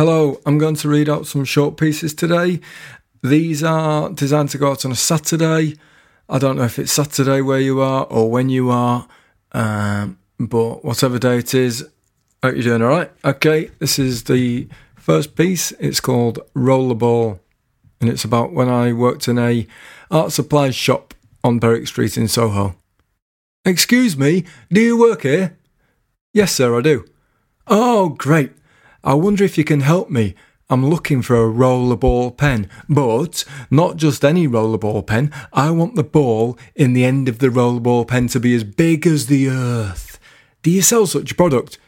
Hello, I'm going to read out some short pieces today. These are designed to go out on a Saturday. I don't know if it's Saturday where you are or when you are, um, but whatever day it is, hope you're doing all right. Okay, this is the first piece. It's called Rollerball, and it's about when I worked in a art supplies shop on Berwick Street in Soho. Excuse me, do you work here? Yes, sir, I do. Oh, great. I wonder if you can help me. I'm looking for a rollerball pen, but not just any rollerball pen. I want the ball in the end of the rollerball pen to be as big as the earth. Do you sell such a product?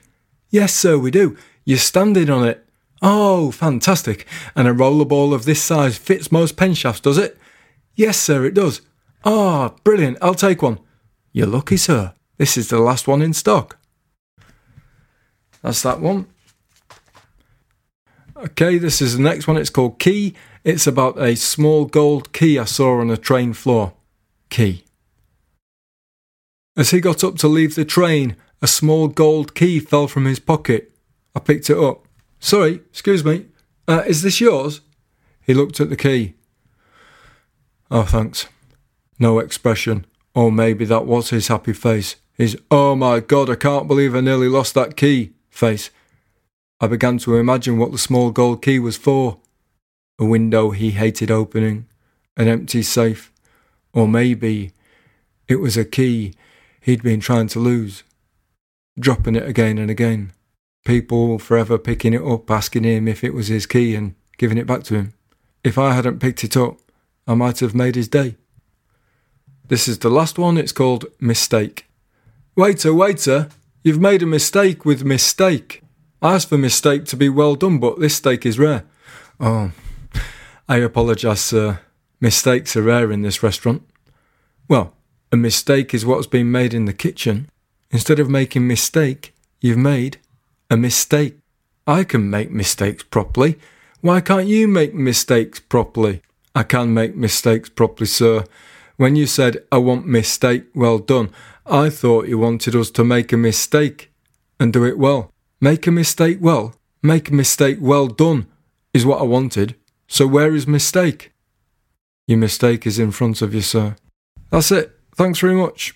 Yes, sir, we do. You're standing on it. Oh, fantastic. And a rollerball of this size fits most pen shafts, does it? Yes, sir, it does. Ah, oh, brilliant. I'll take one. You're lucky, sir. This is the last one in stock. That's that one. Okay, this is the next one. It's called Key. It's about a small gold key I saw on a train floor. Key. As he got up to leave the train, a small gold key fell from his pocket. I picked it up. Sorry, excuse me. Uh, is this yours? He looked at the key. Oh, thanks. No expression. Or maybe that was his happy face. His, oh my god, I can't believe I nearly lost that key face. I began to imagine what the small gold key was for. A window he hated opening, an empty safe, or maybe it was a key he'd been trying to lose, dropping it again and again. People forever picking it up, asking him if it was his key and giving it back to him. If I hadn't picked it up, I might have made his day. This is the last one, it's called Mistake. Waiter, waiter, you've made a mistake with mistake. I asked for my steak to be well done, but this steak is rare. Oh, I apologise, sir. Mistakes are rare in this restaurant. Well, a mistake is what's been made in the kitchen. Instead of making mistake, you've made a mistake. I can make mistakes properly. Why can't you make mistakes properly? I can make mistakes properly, sir. When you said, I want mistake well done, I thought you wanted us to make a mistake and do it well. Make a mistake well, make a mistake well done, is what I wanted. So where is mistake? Your mistake is in front of you, sir. That's it. Thanks very much.